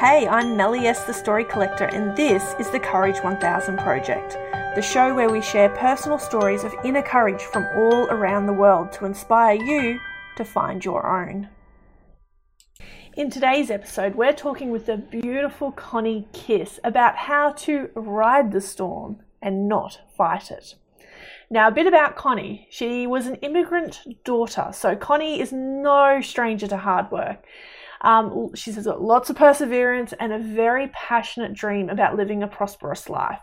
Hey, I'm Melly S, the Story Collector, and this is the Courage 1000 Project, the show where we share personal stories of inner courage from all around the world to inspire you to find your own. In today's episode, we're talking with the beautiful Connie Kiss about how to ride the storm and not fight it. Now, a bit about Connie. She was an immigrant daughter, so Connie is no stranger to hard work. Um, she's got lots of perseverance and a very passionate dream about living a prosperous life.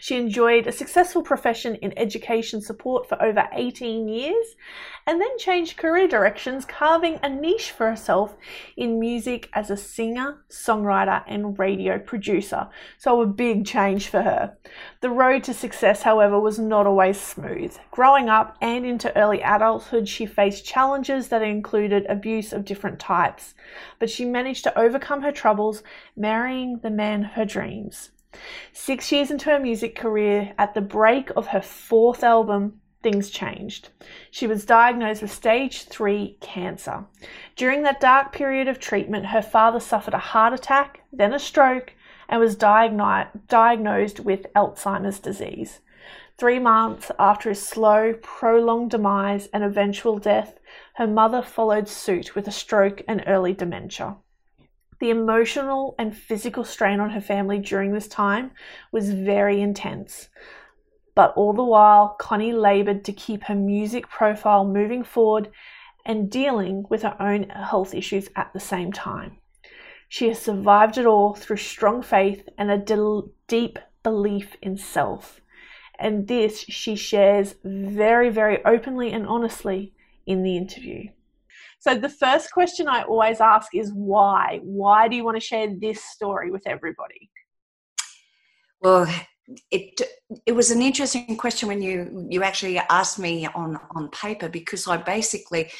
She enjoyed a successful profession in education support for over 18 years and then changed career directions, carving a niche for herself in music as a singer, songwriter, and radio producer. So, a big change for her. The road to success, however, was not always smooth. Growing up and into early adulthood, she faced challenges that included abuse of different types, but she managed to overcome her troubles, marrying the man of her dreams. Six years into her music career, at the break of her fourth album, things changed. She was diagnosed with stage 3 cancer. During that dark period of treatment, her father suffered a heart attack, then a stroke, and was diagno- diagnosed with Alzheimer's disease. Three months after his slow, prolonged demise and eventual death, her mother followed suit with a stroke and early dementia. The emotional and physical strain on her family during this time was very intense. But all the while, Connie laboured to keep her music profile moving forward and dealing with her own health issues at the same time. She has survived it all through strong faith and a de- deep belief in self. And this she shares very, very openly and honestly in the interview. So the first question I always ask is why? Why do you want to share this story with everybody? Well, it it was an interesting question when you you actually asked me on on paper because I basically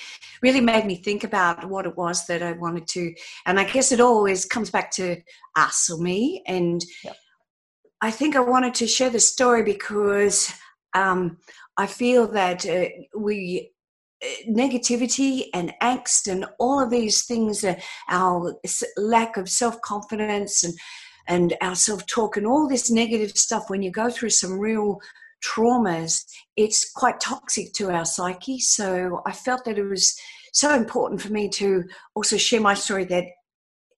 really made me think about what it was that I wanted to, and I guess it always comes back to us or me, and yep. I think I wanted to share the story because um, I feel that uh, we negativity and angst and all of these things, uh, our lack of self confidence and and our self talk and all this negative stuff. When you go through some real traumas, it's quite toxic to our psyche. So I felt that it was so important for me to also share my story that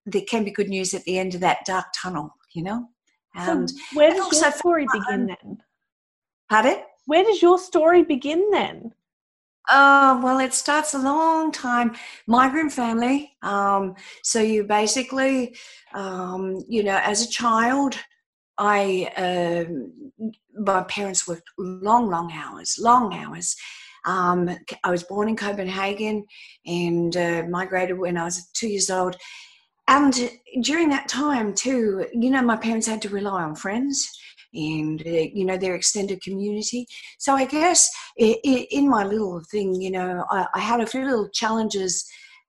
there can be good news at the end of that dark tunnel. You know. And so where does your story begin then? Pardon? Where does your story begin then? Uh, well, it starts a long time. Migrant family. Um, so you basically, um, you know, as a child, I uh, my parents worked long, long hours, long hours. Um, I was born in Copenhagen and uh, migrated when I was two years old. And during that time, too, you know, my parents had to rely on friends and uh, you know their extended community. So i guess in my little thing you know i had a few little challenges.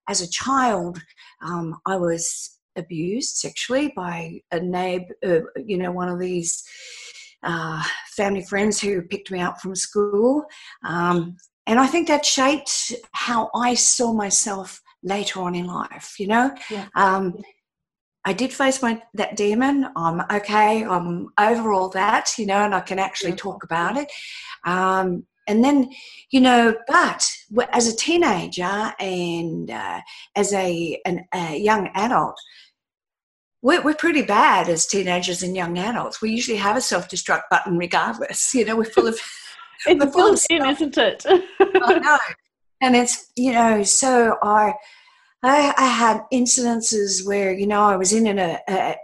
As a child um, i was abused sexually by a neighbor uh, you know one of these uh, family friends who picked me up from school. Um, and i think that shaped how i saw myself later on in life you know? Yeah. um, I did face my that demon. I'm okay. I'm over all that, you know, and I can actually talk about it. Um, and then, you know, but as a teenager and uh, as a, an, a young adult, we're, we're pretty bad as teenagers and young adults. We usually have a self destruct button regardless. You know, we're full of. it's built in, isn't it? I know. And it's, you know, so I I, I had incidences where you know I was in a, a,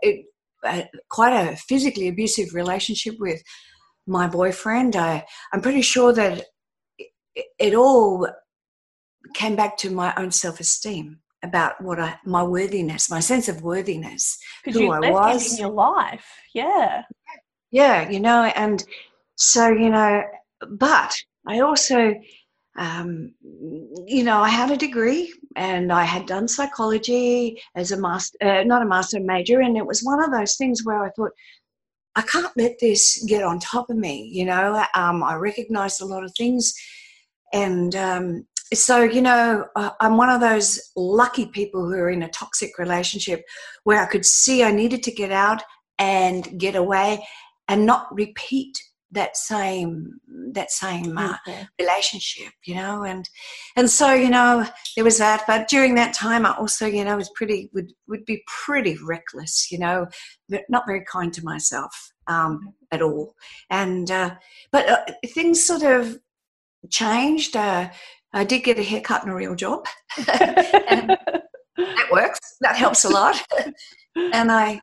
a, quite a physically abusive relationship with my boyfriend. I I'm pretty sure that it, it all came back to my own self esteem about what I my worthiness, my sense of worthiness, who I was in your life. Yeah, yeah, you know, and so you know, but I also um, you know, I had a degree and I had done psychology as a master, uh, not a master major, and it was one of those things where I thought, I can't let this get on top of me. You know, um, I recognized a lot of things, and um, so you know i'm one of those lucky people who are in a toxic relationship where i could see i needed to get out and get away and not repeat that same that same uh, okay. relationship you know and and so you know there was that but during that time i also you know was pretty would would be pretty reckless you know not very kind to myself um, at all. And uh, but uh, things sort of changed. Uh, i did get a haircut and a real job. And that works. That helps a lot. And i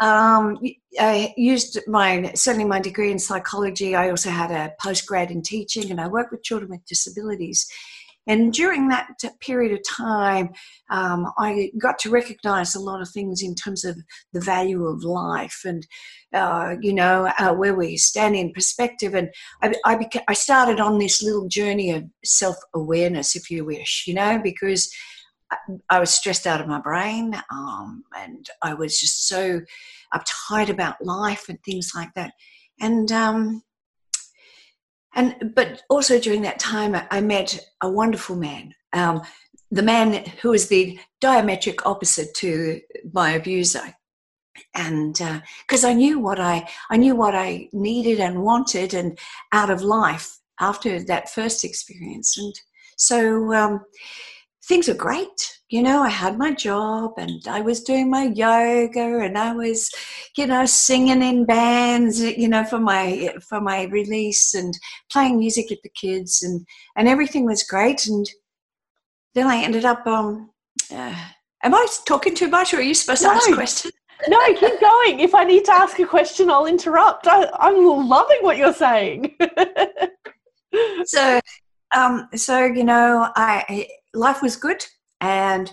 um, I used my certainly my degree in psychology. I also had a postgrad in teaching, and I worked with children with disabilities. And during that period of time, um, I got to recognize a lot of things in terms of the value of life and, uh, you know, uh, where we stand in perspective. And I, I, beca- I started on this little journey of self awareness, if you wish, you know, because I was stressed out of my brain, um, and I was just so uptight about life and things like that. And um, and but also during that time, I met a wonderful man. Um, the man who was the diametric opposite to my abuser and because uh, I knew what I I knew what I needed and wanted and out of life after that first experience, and so um, things were great. You know, I had my job and I was doing my yoga and I was, you know, singing in bands, you know, for my for my release and playing music with the kids and and everything was great. And then I ended up um uh, am I talking too much or are you supposed no. to ask questions? no, keep going. If I need to ask a question, I'll interrupt. I, I'm loving what you're saying. so um, so you know, I life was good, and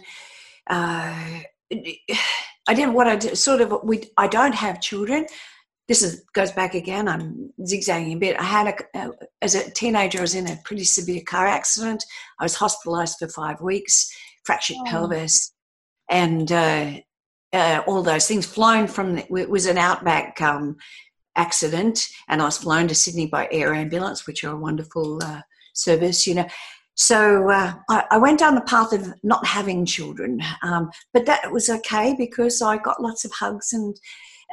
uh, I didn't what I did, sort of. We I don't have children. This is goes back again. I'm zigzagging a bit. I had a uh, as a teenager. I was in a pretty severe car accident. I was hospitalised for five weeks, fractured oh. pelvis, and uh, uh, all those things. Flown from the, it was an outback um, accident, and I was flown to Sydney by air ambulance, which are a wonderful uh, service, you know. So uh, I, I, went down the path of not having children, um, but that was okay because I got lots of hugs and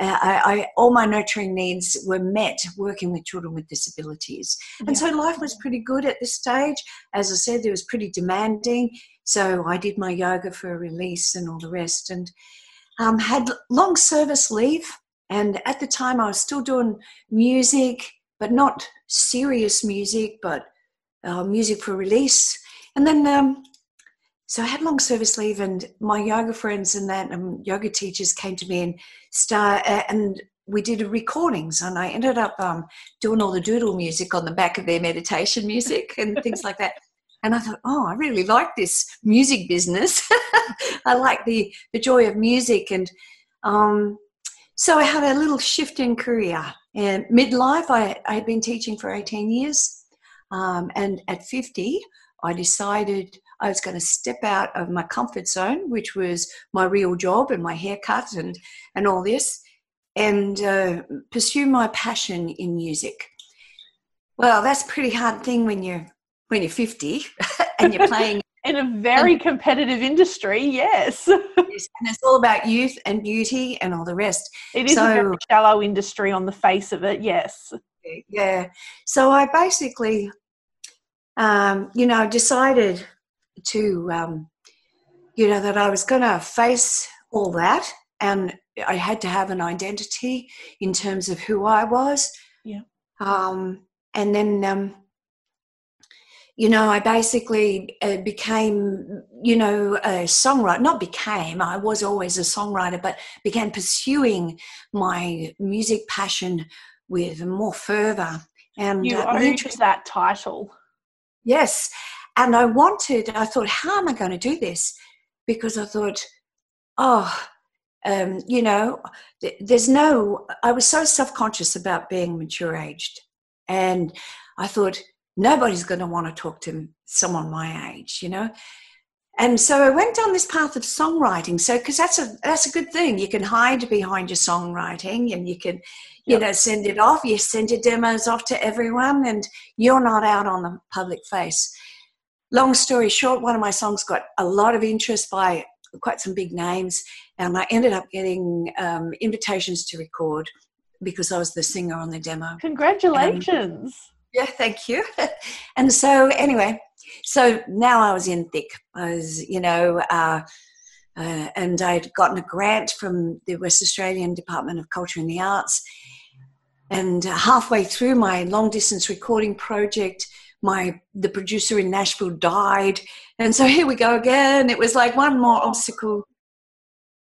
uh, I, I, all my nurturing needs were met working with children with disabilities. And yeah. so life was pretty good at this stage. As I said, it was pretty demanding. So I did my yoga for a release and all the rest and um, had long service leave. And at the time, I was still doing music, but not serious music, but uh, music for release. And then, um, so I had long service leave, and my yoga friends and that um, yoga teachers came to me and start, uh, and we did recordings, and I ended up um, doing all the doodle music on the back of their meditation music and things like that. And I thought, oh, I really like this music business. I like the the joy of music, and um, so I had a little shift in career. And midlife, I, I had been teaching for 18 years, um, and at 50, I decided I was going to step out of my comfort zone, which was my real job and my haircut and, and all this, and uh, pursue my passion in music. Well, that's a pretty hard thing when you're when you're 50 and you're playing in a very and, competitive industry. Yes. yes, and it's all about youth and beauty and all the rest. It is so, a very shallow industry on the face of it. Yes. Yeah. So I basically um, you know, decided to, um, you know, that I was going to face all that and I had to have an identity in terms of who I was. Yeah. Um, and then, um, you know, I basically uh, became, you know, a songwriter. Not became, I was always a songwriter, but began pursuing my music passion with more fervor. And you uh, owned that title. Yes. And I wanted, I thought, how am I going to do this? Because I thought, oh, um, you know, there's no, I was so self conscious about being mature aged. And I thought, nobody's going to want to talk to someone my age, you know? And so I went down this path of songwriting. So, because that's a that's a good thing. You can hide behind your songwriting, and you can, you yep. know, send it off. You send your demos off to everyone, and you're not out on the public face. long story short, one of my songs got a lot of interest by quite some big names, and I ended up getting um, invitations to record because I was the singer on the demo. Congratulations! Um, yeah, thank you. and so, anyway, so now I was in thick. I was, you know, uh, uh, and I'd gotten a grant from the West Australian Department of Culture and the Arts. And halfway through my long distance recording project, my the producer in Nashville died, and so here we go again. It was like one more obstacle,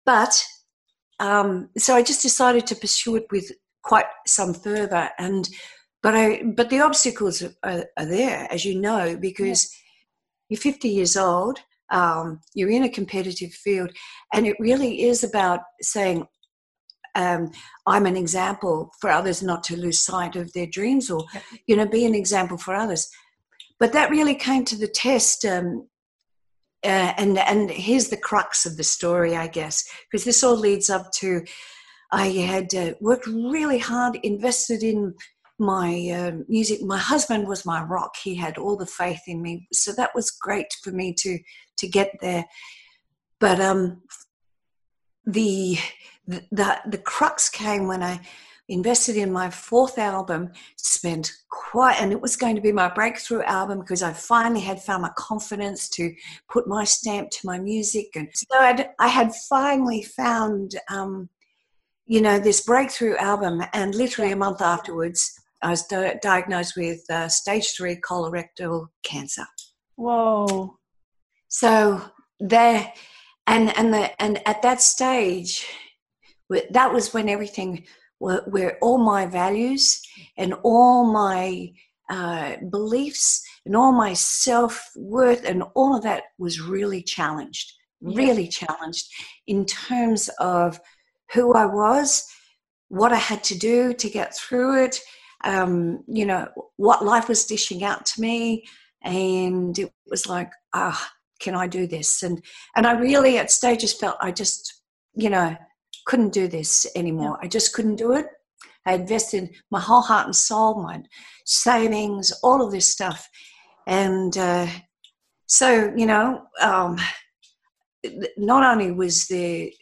but um, so I just decided to pursue it with quite some fervor. And but I but the obstacles are, are there, as you know, because yeah. You're 50 years old. Um, you're in a competitive field, and it really is about saying, um, I'm an example for others not to lose sight of their dreams or, you know, be an example for others. But that really came to the test. Um, uh, and and here's the crux of the story, I guess, because this all leads up to I had uh, worked really hard, invested in my uh, music. My husband was my rock; he had all the faith in me, so that was great for me to to get there. But um, the the the crux came when I invested in my fourth album, spent quite, and it was going to be my breakthrough album because I finally had found my confidence to put my stamp to my music. And so I'd, I had finally found, um, you know, this breakthrough album. And literally a month afterwards, I was di- diagnosed with uh, stage three colorectal cancer. Whoa. So there, and, and, the, and at that stage, that was when everything where, all my values and all my uh, beliefs and all my self worth and all of that was really challenged, really challenged in terms of who I was, what I had to do to get through it, um, you know, what life was dishing out to me. And it was like, ah, oh, can I do this? And and I really at stages felt I just, you know, couldn't do this anymore. I just couldn't do it. I invested my whole heart and soul, my savings, all of this stuff. And uh, so, you know, um, not only was the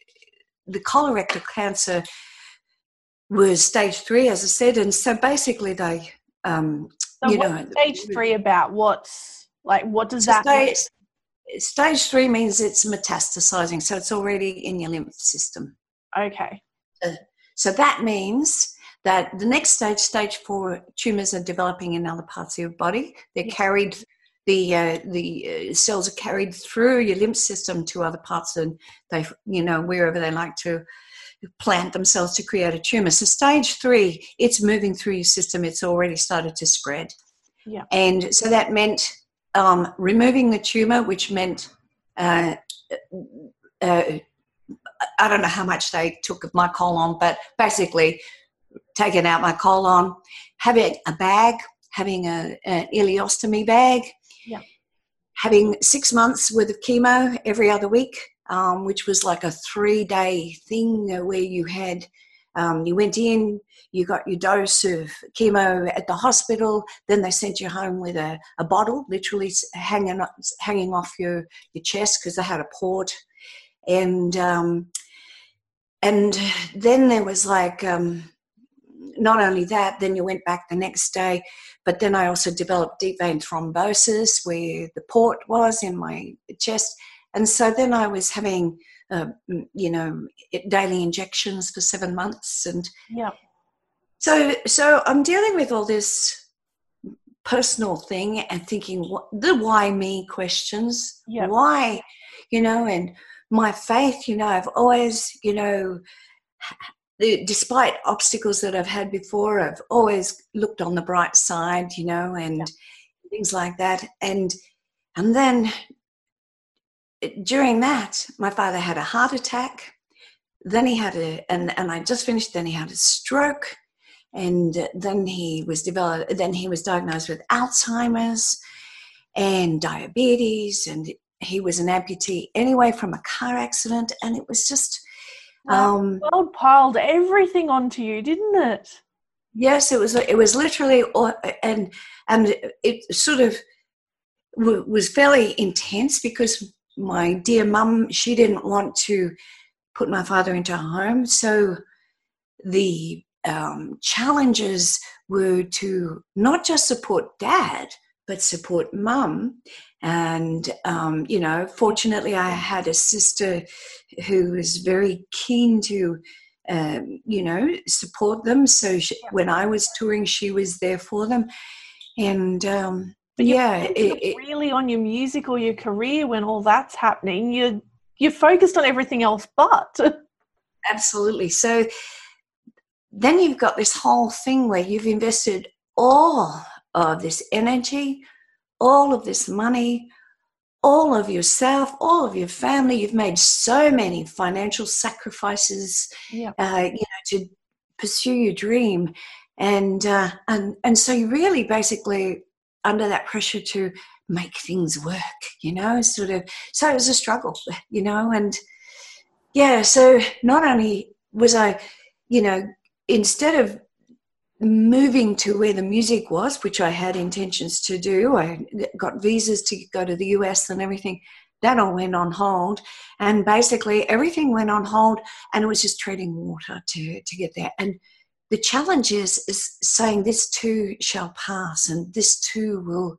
the colorectal cancer was stage three, as I said, and so basically they, um, so you know, stage three about what's like what does that stage, mean? Stage three means it's metastasizing, so it's already in your lymph system. Okay. So, so that means that the next stage, stage four, tumors are developing in other parts of your body. They're yeah. carried, the uh, the uh, cells are carried through your lymph system to other parts, and they, you know, wherever they like to plant themselves to create a tumor. So stage three, it's moving through your system. It's already started to spread. Yeah. And so that meant um, removing the tumor, which meant uh, uh, I don't know how much they took of my colon, but basically taking out my colon, having a bag, having a, an ileostomy bag, yeah. having six months worth of chemo every other week, um, which was like a three day thing where you had, um, you went in, you got your dose of chemo at the hospital, then they sent you home with a, a bottle, literally hanging, hanging off your, your chest because they had a port. And um, and then there was like um, not only that then you went back the next day but then i also developed deep vein thrombosis where the port was in my chest and so then i was having uh, you know daily injections for seven months and yeah so so i'm dealing with all this personal thing and thinking what the why me questions yeah. why you know and my faith, you know, I've always, you know, despite obstacles that I've had before, I've always looked on the bright side, you know, and yeah. things like that. And and then during that, my father had a heart attack. Then he had a, and, and I just finished, then he had a stroke. And then he was developed, then he was diagnosed with Alzheimer's and diabetes and he was an amputee anyway from a car accident, and it was just. Um, world piled everything onto you, didn't it? Yes, it was. It was literally, and and it sort of w- was fairly intense because my dear mum, she didn't want to put my father into a home. So the um, challenges were to not just support dad, but support mum. And, um, you know, fortunately, I had a sister who was very keen to, um, you know, support them. So she, when I was touring, she was there for them. And, um, but yeah, it, really on your music or your career when all that's happening. You're you're focused on everything else, but absolutely. So then you've got this whole thing where you've invested all of this energy, all of this money, all of yourself, all of your family. You've made so many financial sacrifices, yeah. uh, you know, to pursue your dream, and uh, and and so you really basically under that pressure to make things work, you know, sort of. So it was a struggle, you know, and yeah. So not only was I, you know, instead of moving to where the music was, which I had intentions to do, I got visas to go to the US and everything. That all went on hold, and basically everything went on hold, and it was just treading water to to get there. And the challenge is is saying this too shall pass, and this too will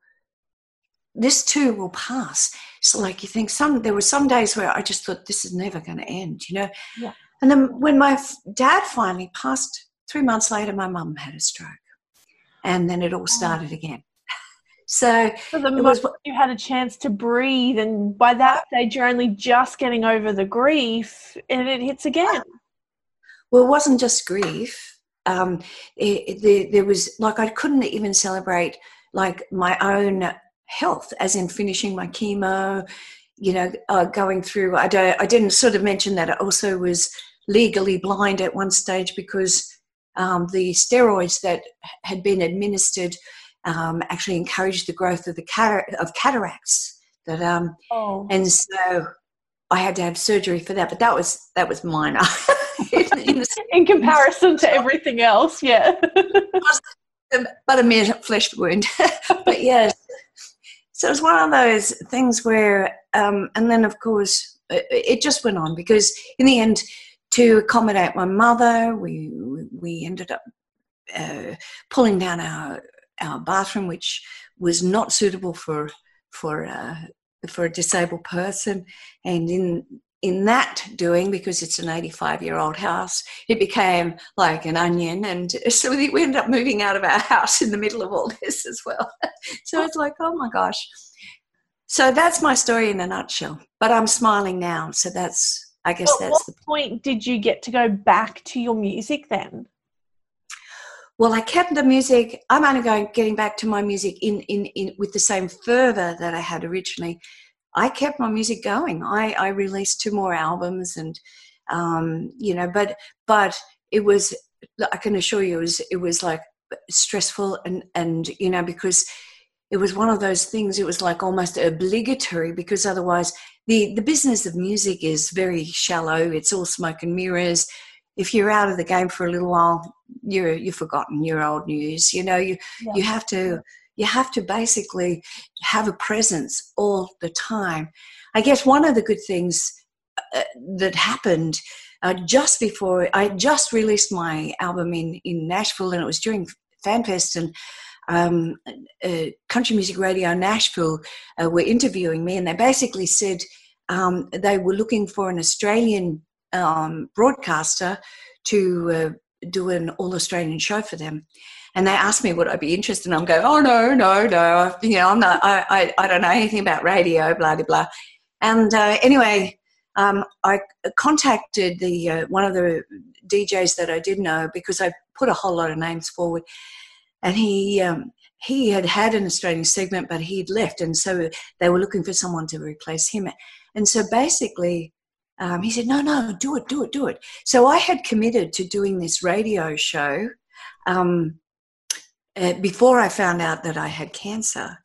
this too will pass. So like you think some there were some days where I just thought this is never going to end, you know. Yeah. And then when my dad finally passed, three months later, my mum had a stroke, and then it all oh. started again. So, so was, you had a chance to breathe, and by that stage, you're only just getting over the grief, and it hits again. Uh, well, it wasn't just grief. Um, it, it, there was like I couldn't even celebrate like my own health, as in finishing my chemo. You know, uh, going through. I don't. I didn't sort of mention that I also was legally blind at one stage because um, the steroids that had been administered um, actually encouraged the growth of the car- of cataracts. That um, oh. and so I had to have surgery for that, but that was that was minor in, in, in, comparison to everything else. Yeah, but a mere flesh wound. but yes, so it was one of those things where, um, and then of course it, it just went on because in the end to accommodate my mother. We we ended up uh, pulling down our our bathroom, which was not suitable for for uh, for a disabled person, and in in that doing because it's an 85 year old house it became like an onion and so we ended up moving out of our house in the middle of all this as well so it's like oh my gosh so that's my story in a nutshell but i'm smiling now so that's I guess well, that's the point. Did you get to go back to your music then? Well, I kept the music. I'm only going getting back to my music in in, in with the same fervor that I had originally. I kept my music going. I, I released two more albums, and um, you know, but but it was. I can assure you, it was it was like stressful and and you know because it was one of those things. It was like almost obligatory because otherwise the the business of music is very shallow. It's all smoke and mirrors. If you're out of the game for a little while, you're you're forgotten. You're old news. You know you yeah. you have to you have to basically have a presence all the time. I guess one of the good things uh, that happened uh, just before I just released my album in in Nashville, and it was during FanFest, and um, uh, Country Music Radio Nashville uh, were interviewing me, and they basically said um, they were looking for an Australian um, broadcaster to uh, do an all Australian show for them. And they asked me would I be interested, and I'm going, oh no, no, no, you know, I'm not, I, I, I don't know anything about radio, blah blah blah. And uh, anyway, um, I contacted the uh, one of the DJs that I did know because I put a whole lot of names forward, and he um, he had had an Australian segment, but he'd left, and so they were looking for someone to replace him. And so basically, um, he said, "No, no, do it, do it, do it." So I had committed to doing this radio show um, uh, before I found out that I had cancer,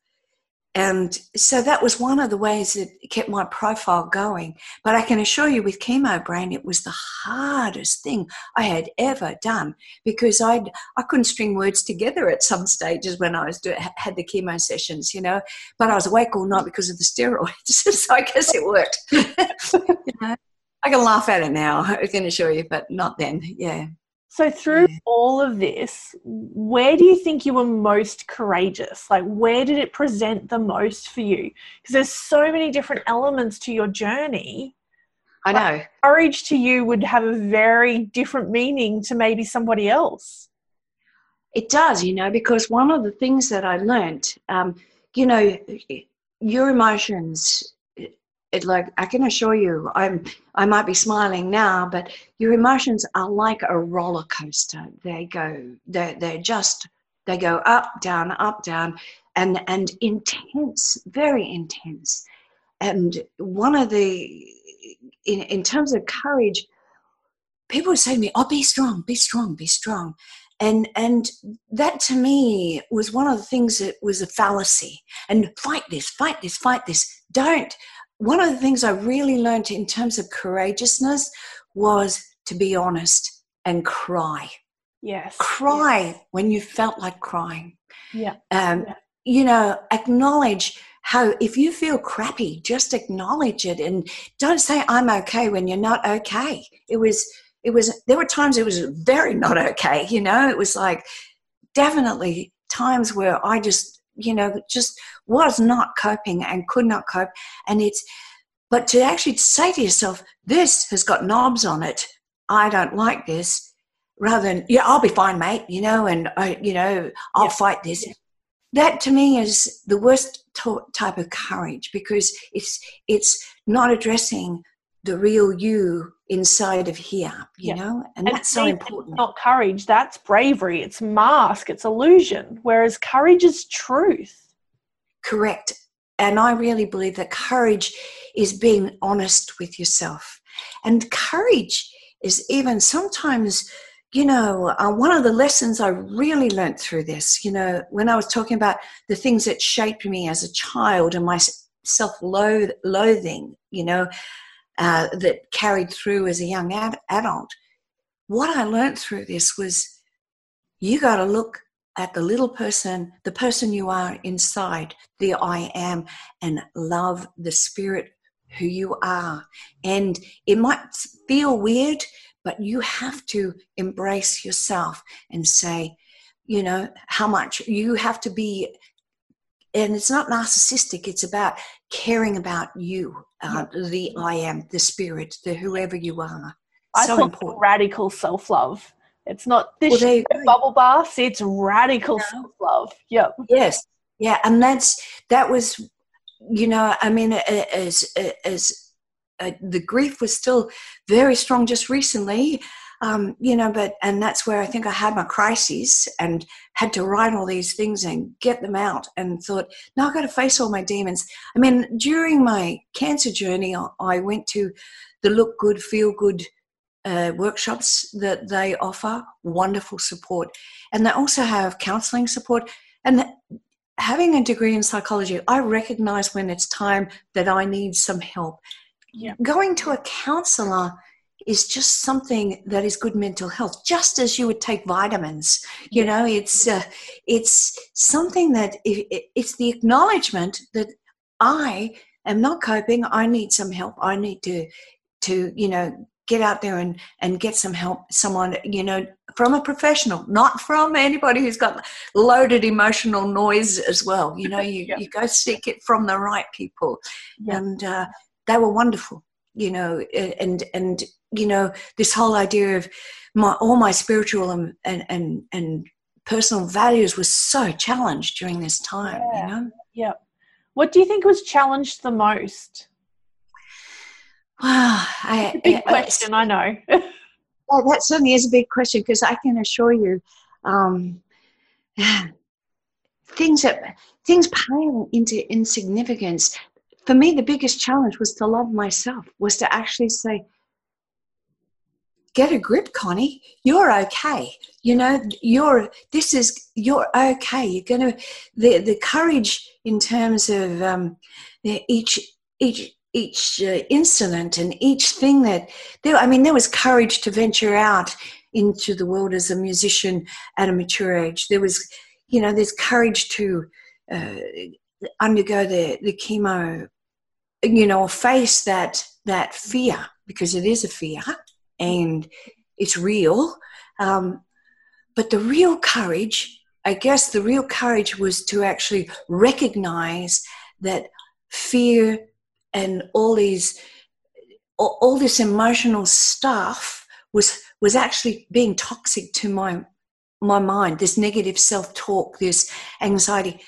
and so that was one of the ways that kept my profile going. But I can assure you, with chemo brain, it was the hardest thing I had ever done because I I couldn't string words together at some stages when I was do, had the chemo sessions, you know. But I was awake all night because of the steroids, so I guess it worked. you know, I can laugh at it now. I can assure you, but not then. Yeah. So, through yeah. all of this, where do you think you were most courageous? Like, where did it present the most for you? Because there's so many different elements to your journey. I know. Like, courage to you would have a very different meaning to maybe somebody else. It does, you know, because one of the things that I learned, um, you know, your emotions it like i can assure you i'm i might be smiling now but your emotions are like a roller coaster. They go they're, they're just they go up down up down and and intense very intense. And one of the in, in terms of courage people would say to me oh be strong be strong be strong. And and that to me was one of the things that was a fallacy. And fight this fight this fight this. Don't one of the things I really learned in terms of courageousness was to be honest and cry. Yes. Cry yes. when you felt like crying. Yeah. Um, yeah. You know, acknowledge how, if you feel crappy, just acknowledge it and don't say, I'm okay when you're not okay. It was, it was, there were times it was very not okay. You know, it was like definitely times where I just you know, just was not coping and could not cope. And it's, but to actually say to yourself, this has got knobs on it. I don't like this. Rather than, yeah, I'll be fine, mate, you know, and I, you know, I'll yeah. fight this. That to me is the worst t- type of courage because it's it's not addressing the real you inside of here, you yeah. know, and, and that's so important. Not courage, that's bravery, it's mask, it's illusion, whereas courage is truth. Correct. And I really believe that courage is being honest with yourself. And courage is even sometimes, you know, uh, one of the lessons I really learned through this, you know, when I was talking about the things that shaped me as a child and my self loathing, you know, uh, that carried through as a young ad- adult. What I learned through this was you got to look at the little person, the person you are inside, the I am, and love the spirit who you are. And it might feel weird, but you have to embrace yourself and say, you know, how much you have to be. And it's not narcissistic, it's about caring about you uh, the I am, the spirit, the whoever you are. I so important. radical self love. It's not this well, bubble baths. It's radical yeah. self love. Yep. Yes. Yeah, and that's that was, you know, I mean, as as uh, the grief was still very strong just recently um, you know, but, and that's where I think I had my crises and had to write all these things and get them out and thought, now I've got to face all my demons. I mean, during my cancer journey, I went to the Look Good, Feel Good uh, workshops that they offer, wonderful support. And they also have counseling support. And having a degree in psychology, I recognize when it's time that I need some help. Yeah. Going to a counselor is just something that is good mental health just as you would take vitamins you know it's uh, it's something that it, it's the acknowledgement that i am not coping i need some help i need to to you know get out there and and get some help someone you know from a professional not from anybody who's got loaded emotional noise as well you know you, yeah. you go seek it from the right people yeah. and uh, they were wonderful you know and and you know this whole idea of my all my spiritual and and and, and personal values was so challenged during this time yeah. you know yeah what do you think was challenged the most wow I, big question I, I know well that certainly is a big question because I can assure you um, things that things pale into insignificance for me the biggest challenge was to love myself was to actually say get a grip, Connie. You're okay. You know, you're, this is, you're okay. You're going to, the, the courage in terms of um, each, each, each uh, incident and each thing that there, I mean, there was courage to venture out into the world as a musician at a mature age. There was, you know, there's courage to uh, undergo the, the chemo, you know, face that, that fear because it is a fear and it's real. Um, but the real courage, I guess the real courage was to actually recognize that fear and all these all, all this emotional stuff was was actually being toxic to my my mind this negative self-talk this anxiety.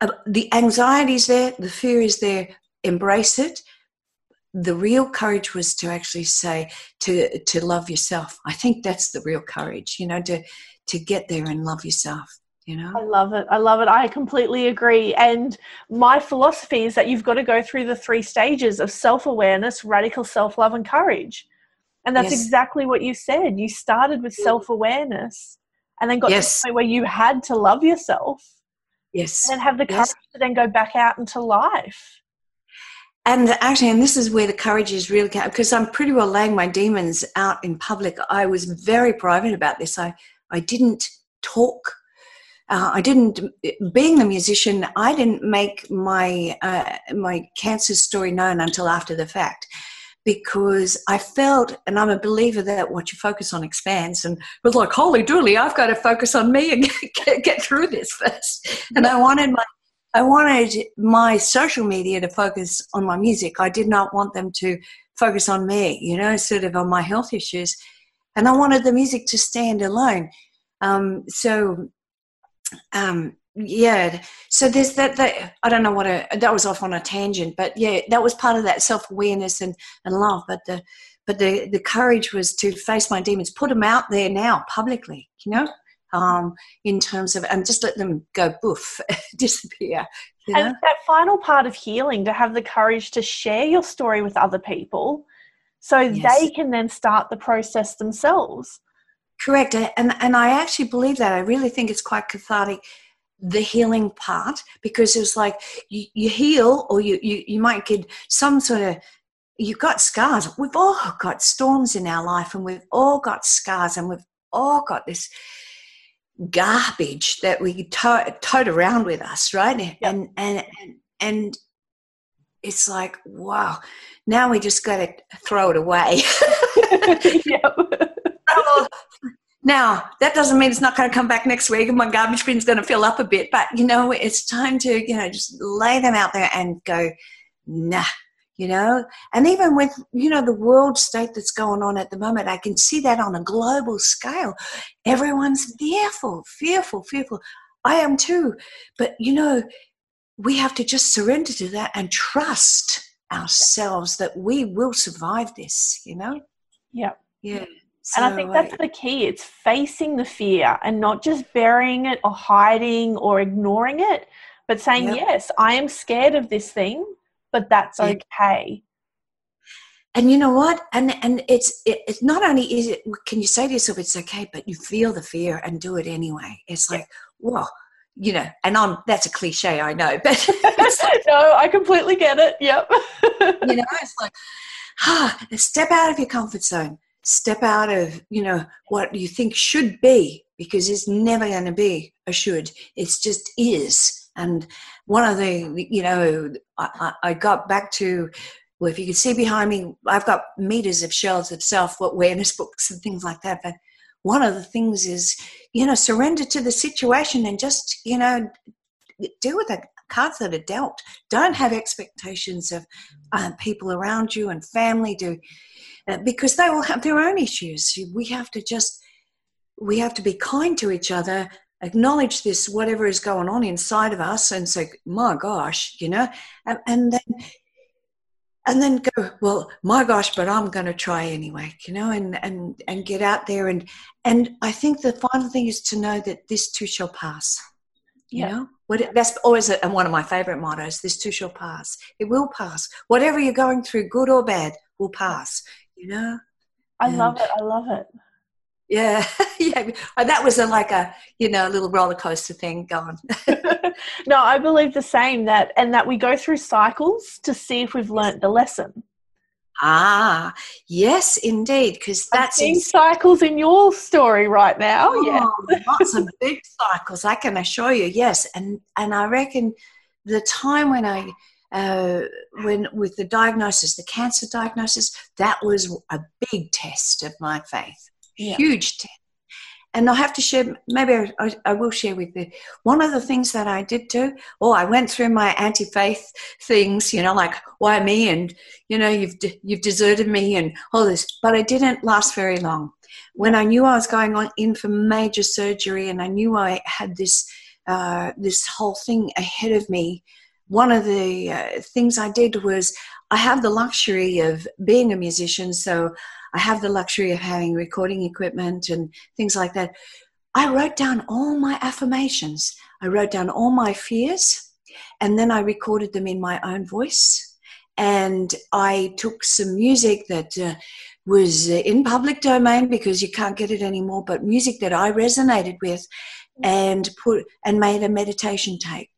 Uh, the anxiety is there the fear is there embrace it. The real courage was to actually say to to love yourself. I think that's the real courage you know to to get there and love yourself you know i love it i love it i completely agree and my philosophy is that you've got to go through the three stages of self-awareness radical self-love and courage and that's yes. exactly what you said you started with mm. self-awareness and then got yes. to the point where you had to love yourself yes and have the courage yes. to then go back out into life and actually, and this is where the courage is really because I'm pretty well laying my demons out in public. I was very private about this. I I didn't talk. Uh, I didn't. Being the musician, I didn't make my uh, my cancer story known until after the fact, because I felt, and I'm a believer that what you focus on expands. And it was like, holy dooly, I've got to focus on me and get, get through this first. And I wanted my I wanted my social media to focus on my music. I did not want them to focus on me, you know, sort of on my health issues. And I wanted the music to stand alone. Um, so, um, yeah, so there's that, that, I don't know what a, that was off on a tangent, but yeah, that was part of that self awareness and, and love. But the, but the, the courage was to face my demons, put them out there now publicly, you know? um, in terms of, and just let them go boof, disappear. You know? And that final part of healing, to have the courage to share your story with other people so yes. they can then start the process themselves. Correct. And, and I actually believe that. I really think it's quite cathartic the healing part because it's like you, you heal or you, you you might get some sort of you've got scars we've all got storms in our life and we've all got scars and we've all got this garbage that we tote, tote around with us, right? Yep. And, and and and it's like, wow, now we just got to throw it away. yep. now that doesn't mean it's not going to come back next week and my garbage bin's going to fill up a bit, but you know, it's time to you know just lay them out there and go, nah, you know? And even with you know the world state that's going on at the moment i can see that on a global scale. Everyone's fearful fearful fearful. I am too. But you know we have to just surrender to that and trust ourselves that we will survive this you know? Yeah yeah so, and I think that's the key. It's facing the fear and not just burying it or hiding or ignoring it, but saying, yep. Yes, I am scared of this thing, but that's yeah. okay and you know what and and it's it, it's not only is it can you say to yourself it's okay but you feel the fear and do it anyway it's like whoa, you know and i'm that's a cliche i know but no i completely get it yep you know it's like ah step out of your comfort zone step out of you know what you think should be because it's never going to be a should. It's just is. And one of the, you know, I, I got back to, well, if you can see behind me, I've got meters of shelves of self awareness books and things like that. But one of the things is, you know, surrender to the situation and just, you know, deal with the cards that are dealt. Don't have expectations of uh, people around you and family do, uh, because they all have their own issues. We have to just, we have to be kind to each other acknowledge this whatever is going on inside of us and say my gosh you know and, and then and then go well my gosh but i'm going to try anyway you know and and and get out there and and i think the final thing is to know that this too shall pass you yeah. know what, that's always a, one of my favorite mottos this too shall pass it will pass whatever you're going through good or bad will pass you know I love it. I love it. Yeah, yeah. Uh, that was a, like a you know a little roller coaster thing going. no, I believe the same that and that we go through cycles to see if we've learnt the lesson. Ah, yes, indeed, because that's in cycles in your story right now. Oh, yeah, lots of big cycles. I can assure you. Yes, and and I reckon the time when I uh, when with the diagnosis, the cancer diagnosis, that was a big test of my faith, yeah. huge test. And I have to share, maybe I, I, will share with you. One of the things that I did do, oh, I went through my anti-faith things, you know, like why me, and you know, you've you've deserted me, and all this. But it didn't last very long. When I knew I was going on in for major surgery, and I knew I had this uh, this whole thing ahead of me, one of the uh, things I did was I have the luxury of being a musician, so I have the luxury of having recording equipment and things like that. I wrote down all my affirmations. I wrote down all my fears, and then I recorded them in my own voice. And I took some music that uh, was in public domain because you can't get it anymore, but music that I resonated with, and put and made a meditation tape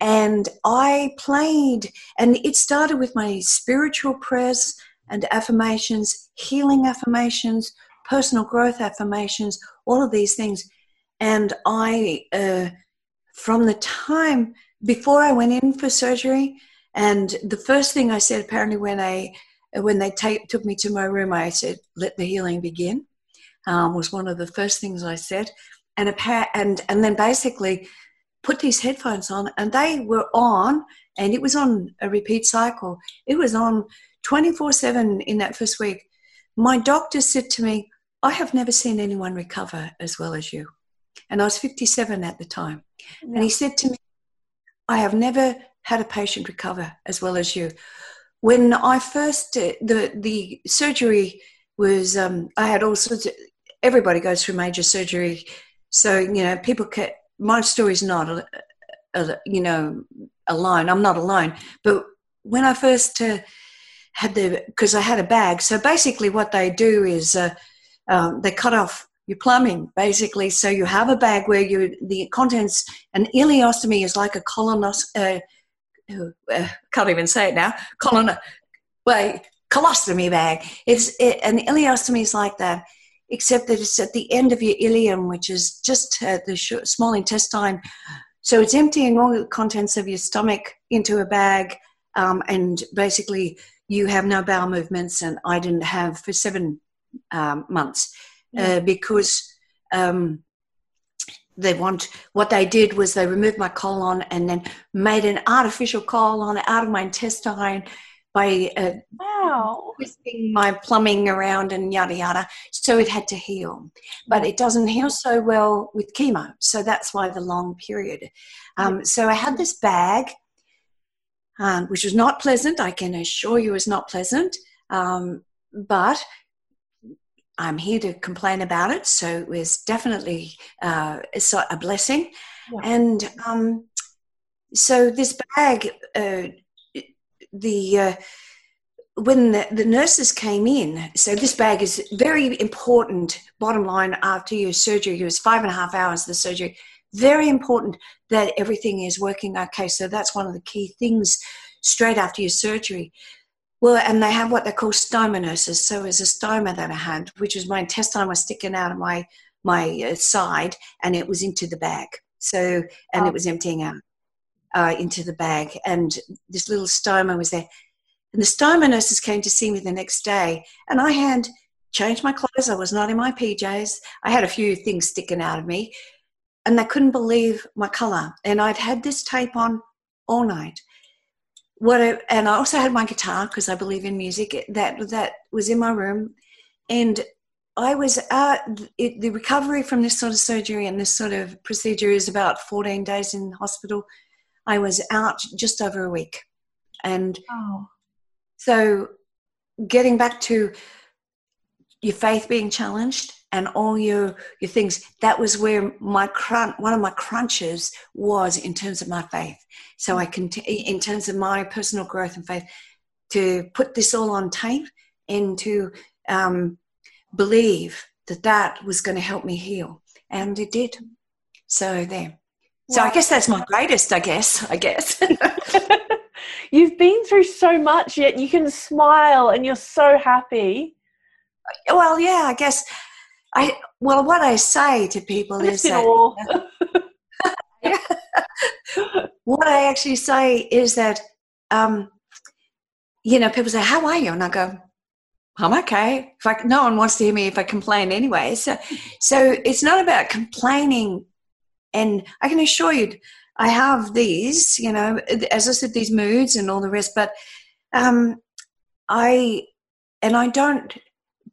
and I played, and it started with my spiritual prayers and affirmations, healing affirmations, personal growth affirmations, all of these things. And I, uh, from the time before I went in for surgery, and the first thing I said, apparently, when I when they take, took me to my room, I said, "Let the healing begin." Um, was one of the first things I said, and and and then basically put these headphones on and they were on and it was on a repeat cycle. It was on 24 7 in that first week. My doctor said to me, I have never seen anyone recover as well as you. And I was 57 at the time. Yeah. And he said to me, I have never had a patient recover as well as you. When I first, uh, the, the surgery was, um, I had all sorts of, everybody goes through major surgery. So, you know, people can, my story's not, a, a, you know, alone. I'm not alone. But when I first uh, had the, because I had a bag. So basically, what they do is uh, um, they cut off your plumbing, basically. So you have a bag where you the contents. An ileostomy is like a colonos. Uh, uh, can't even say it now. Colon. Wait, colostomy bag. It's it, an ileostomy is like that except that it's at the end of your ileum, which is just uh, the sh- small intestine. So it's emptying all the contents of your stomach into a bag, um, and basically you have no bowel movements. And I didn't have for seven um, months uh, because um, they want what they did was they removed my colon and then made an artificial colon out of my intestine by uh, wow. twisting my plumbing around and yada yada. So it had to heal, but it doesn't heal so well with chemo. So that's why the long period. Um, so I had this bag, um, which was not pleasant. I can assure you, was not pleasant. Um, but I'm here to complain about it. So it was definitely uh, a blessing. Yeah. And um, so this bag. Uh, the uh, when the, the, nurses came in, so this bag is very important. Bottom line, after your surgery, it was five and a half hours of the surgery. Very important that everything is working okay. So that's one of the key things straight after your surgery. Well, and they have what they call stoma nurses. So it's a stoma that I had, which was my intestine was sticking out of my my uh, side, and it was into the bag. So and oh. it was emptying out uh, into the bag, and this little stoma was there. And the stoma nurses came to see me the next day, and I had changed my clothes. I was not in my PJs. I had a few things sticking out of me, and they couldn't believe my color. And I'd had this tape on all night. What I, and I also had my guitar because I believe in music. That that was in my room, and I was at it, the recovery from this sort of surgery and this sort of procedure is about 14 days in hospital. I was out just over a week. And oh. so getting back to your faith being challenged and all your your things that was where my crunch one of my crunches was in terms of my faith so i can in terms of my personal growth and faith to put this all on tape and to um, believe that that was going to help me heal. And it did. So there. So I guess that's my greatest, I guess, I guess. You've been through so much, yet you can smile and you're so happy. Well, yeah, I guess I well what I say to people is that what I actually say is that um, you know, people say, How are you? And I go, I'm okay. If I, no one wants to hear me if I complain anyway. So, so it's not about complaining. And I can assure you, I have these, you know, as I said, these moods and all the rest. But um, I, and I don't.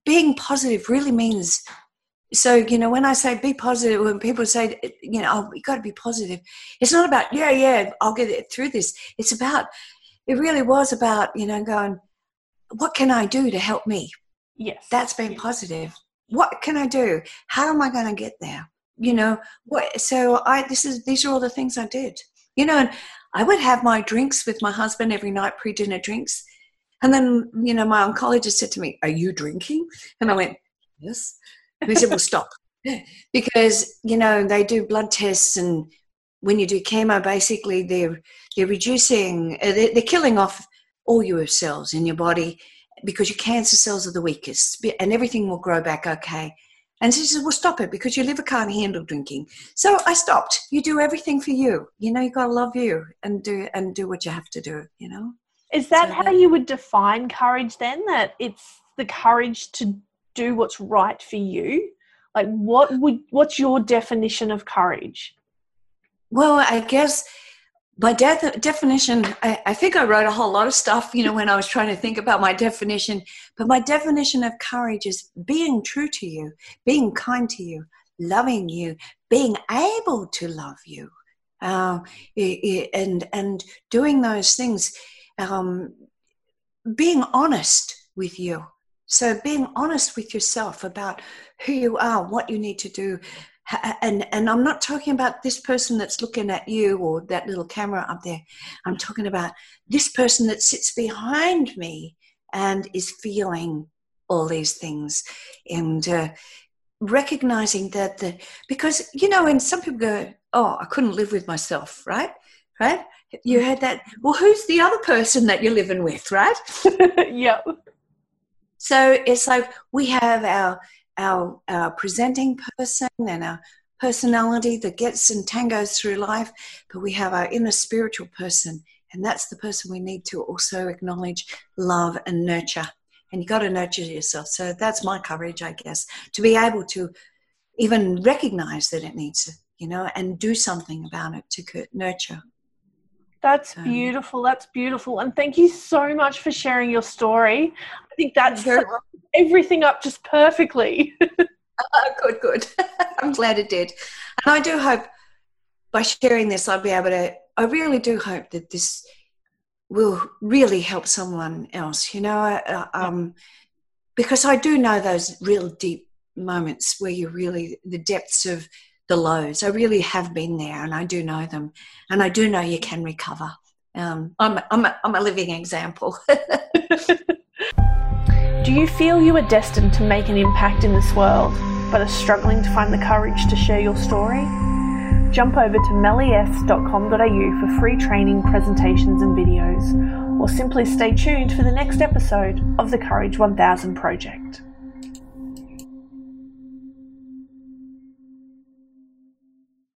Being positive really means. So you know, when I say be positive, when people say, you know, oh, you got to be positive, it's not about yeah, yeah, I'll get it through this. It's about. It really was about you know going what can I do to help me? Yes. That's been positive. What can I do? How am I going to get there? You know, what so I this is these are all the things I did. You know, and I would have my drinks with my husband every night, pre-dinner drinks. And then, you know, my oncologist said to me, Are you drinking? And I went, Yes. And he said, Well, stop. because, you know, they do blood tests and when you do chemo, basically they're they're reducing, uh, they're, they're killing off all your cells in your body because your cancer cells are the weakest and everything will grow back okay. And she says, well, stop it because your liver can't handle drinking. So I stopped. You do everything for you. You know, you got to love you and do, and do what you have to do, you know? Is that so how you would define courage then? That it's the courage to do what's right for you? Like what would, what's your definition of courage? Well, I guess my de- definition I, I, think i wrote a whole lot of stuff you know when i was trying to think about my definition but my definition of courage is being true to you being kind to you loving you being able to love you uh, and and doing those things um, being honest with you so being honest with yourself about who you are what you need to do and and i'm not talking about this person that's looking at you or that little camera up there. I'm talking about this person that sits behind me and is feeling all these things. And uh, recognizing that the because you know and some people go oh i couldn't live with myself right? Right? You had that well who's the other person that you're living with? Right? Yeah so it's like we have our our, our presenting person and our personality that gets and tangos through life, but we have our inner spiritual person, and that's the person we need to also acknowledge, love, and nurture. And you got to nurture yourself. So that's my courage, I guess, to be able to even recognize that it needs, to, you know, and do something about it to nurture. That's beautiful. That's beautiful. And thank you so much for sharing your story. I think that's everything up just perfectly. oh, good, good. I'm glad it did. And I do hope by sharing this, I'll be able to, I really do hope that this will really help someone else, you know, uh, um, because I do know those real deep moments where you really, the depths of, the lows. I really have been there and I do know them. And I do know you can recover. Um, I'm, I'm, a, I'm a living example. do you feel you are destined to make an impact in this world, but are struggling to find the courage to share your story? Jump over to mellies.com.au for free training, presentations, and videos, or simply stay tuned for the next episode of the Courage 1000 project.